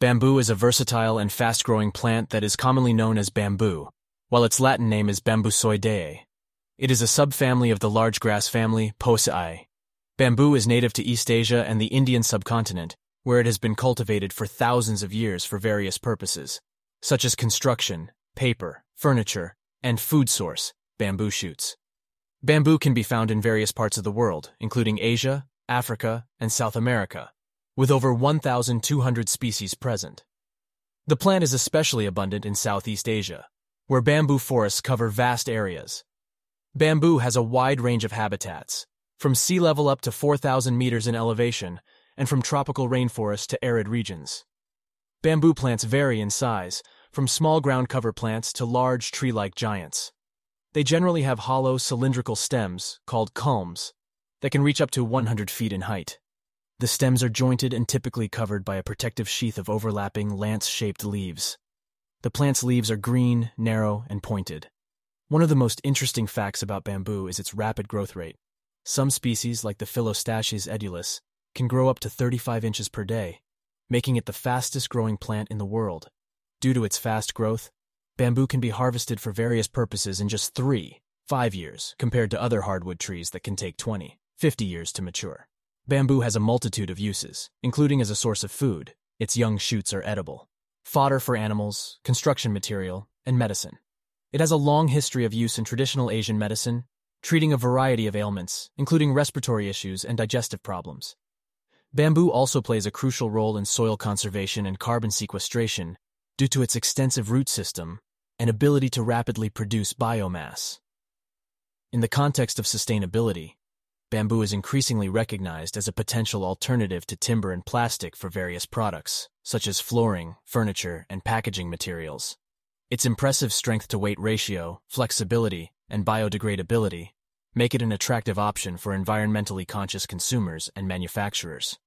Bamboo is a versatile and fast-growing plant that is commonly known as bamboo, while its Latin name is Bambusoideae. It is a subfamily of the large grass family, Poaceae. Bamboo is native to East Asia and the Indian subcontinent, where it has been cultivated for thousands of years for various purposes, such as construction, paper, furniture, and food source, bamboo shoots. Bamboo can be found in various parts of the world, including Asia, Africa, and South America, with over 1,200 species present. The plant is especially abundant in Southeast Asia, where bamboo forests cover vast areas. Bamboo has a wide range of habitats, from sea level up to 4,000 meters in elevation, and from tropical rainforest to arid regions. Bamboo plants vary in size, from small ground cover plants to large tree-like giants. They generally have hollow, cylindrical stems, called culms, that can reach up to 100 feet in height. The stems are jointed and typically covered by a protective sheath of overlapping, lance-shaped leaves. The plant's leaves are green, narrow, and pointed. One of the most interesting facts about bamboo is its rapid growth rate. Some species, like the Phyllostachys edulis, can grow up to 35 inches per day, making it the fastest growing plant in the world. Due to its fast growth, bamboo can be harvested for various purposes in just three, five years, compared to other hardwood trees that can take 20, 50 years to mature. Bamboo has a multitude of uses, including as a source of food. Its young shoots are edible, fodder for animals, construction material, and medicine. It has a long history of use in traditional Asian medicine, treating a variety of ailments, including respiratory issues and digestive problems. Bamboo also plays a crucial role in soil conservation and carbon sequestration due to its extensive root system and ability to rapidly produce biomass. In the context of sustainability, bamboo is increasingly recognized as a potential alternative to timber and plastic for various products, such as flooring, furniture, and packaging materials. Its impressive strength-to-weight ratio, flexibility, and biodegradability make it an attractive option for environmentally conscious consumers and manufacturers.